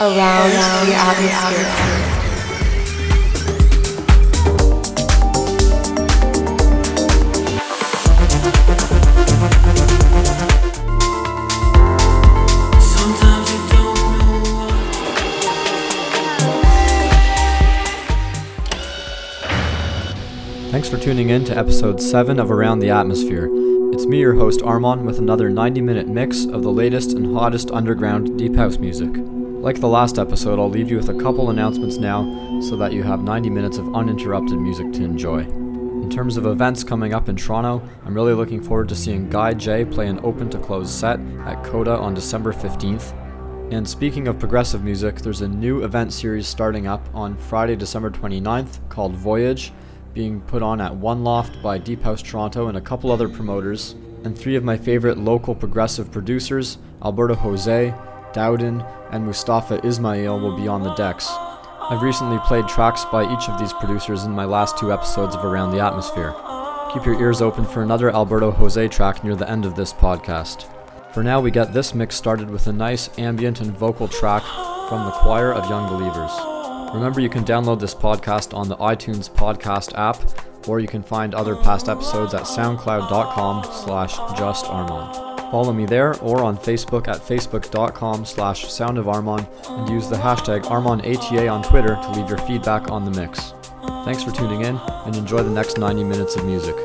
around the atmosphere. Sometimes you don't know what Thanks for tuning in to episode 7 of Around the Atmosphere. It's me, your host Armon, with another 90 minute mix of the latest and hottest underground deep house music. Like the last episode, I'll leave you with a couple announcements now so that you have 90 minutes of uninterrupted music to enjoy. In terms of events coming up in Toronto, I'm really looking forward to seeing Guy J play an open to close set at Coda on December 15th. And speaking of progressive music, there's a new event series starting up on Friday, December 29th called Voyage, being put on at One Loft by Deep House Toronto and a couple other promoters. And three of my favorite local progressive producers, Alberto Jose, Dowden, and Mustafa Ismail, will be on the decks. I've recently played tracks by each of these producers in my last two episodes of Around the Atmosphere. Keep your ears open for another Alberto Jose track near the end of this podcast. For now, we get this mix started with a nice ambient and vocal track from the Choir of Young Believers. Remember, you can download this podcast on the iTunes podcast app, or you can find other past episodes at soundcloud.com slash justarmon. Follow me there or on Facebook at facebook.com slash soundofarmon and use the hashtag ArmonATA on Twitter to leave your feedback on the mix. Thanks for tuning in and enjoy the next 90 minutes of music.